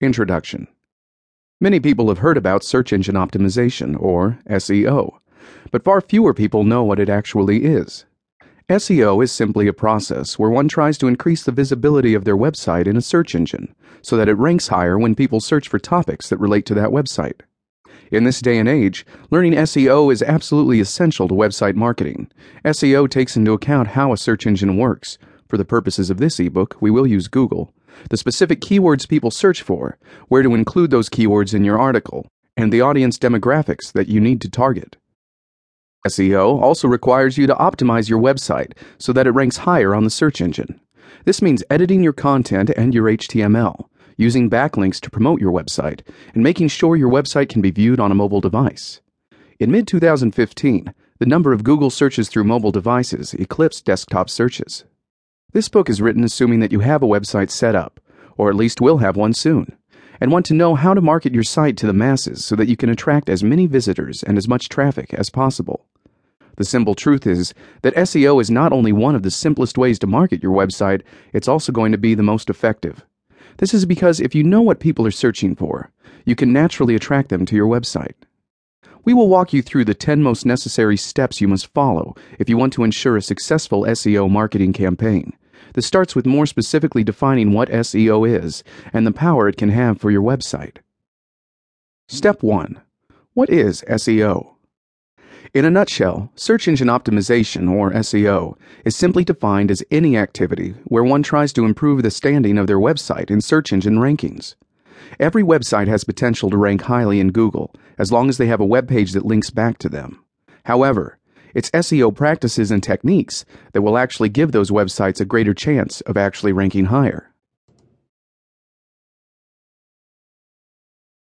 Introduction Many people have heard about search engine optimization, or SEO, but far fewer people know what it actually is. SEO is simply a process where one tries to increase the visibility of their website in a search engine so that it ranks higher when people search for topics that relate to that website. In this day and age, learning SEO is absolutely essential to website marketing. SEO takes into account how a search engine works. For the purposes of this ebook, we will use Google the specific keywords people search for, where to include those keywords in your article, and the audience demographics that you need to target. SEO also requires you to optimize your website so that it ranks higher on the search engine. This means editing your content and your HTML, using backlinks to promote your website, and making sure your website can be viewed on a mobile device. In mid 2015, the number of Google searches through mobile devices eclipsed desktop searches. This book is written assuming that you have a website set up, or at least will have one soon, and want to know how to market your site to the masses so that you can attract as many visitors and as much traffic as possible. The simple truth is that SEO is not only one of the simplest ways to market your website, it's also going to be the most effective. This is because if you know what people are searching for, you can naturally attract them to your website. We will walk you through the 10 most necessary steps you must follow if you want to ensure a successful SEO marketing campaign. This starts with more specifically defining what SEO is and the power it can have for your website. Step 1 What is SEO? In a nutshell, search engine optimization, or SEO, is simply defined as any activity where one tries to improve the standing of their website in search engine rankings. Every website has potential to rank highly in Google as long as they have a web page that links back to them. However, it's SEO practices and techniques that will actually give those websites a greater chance of actually ranking higher.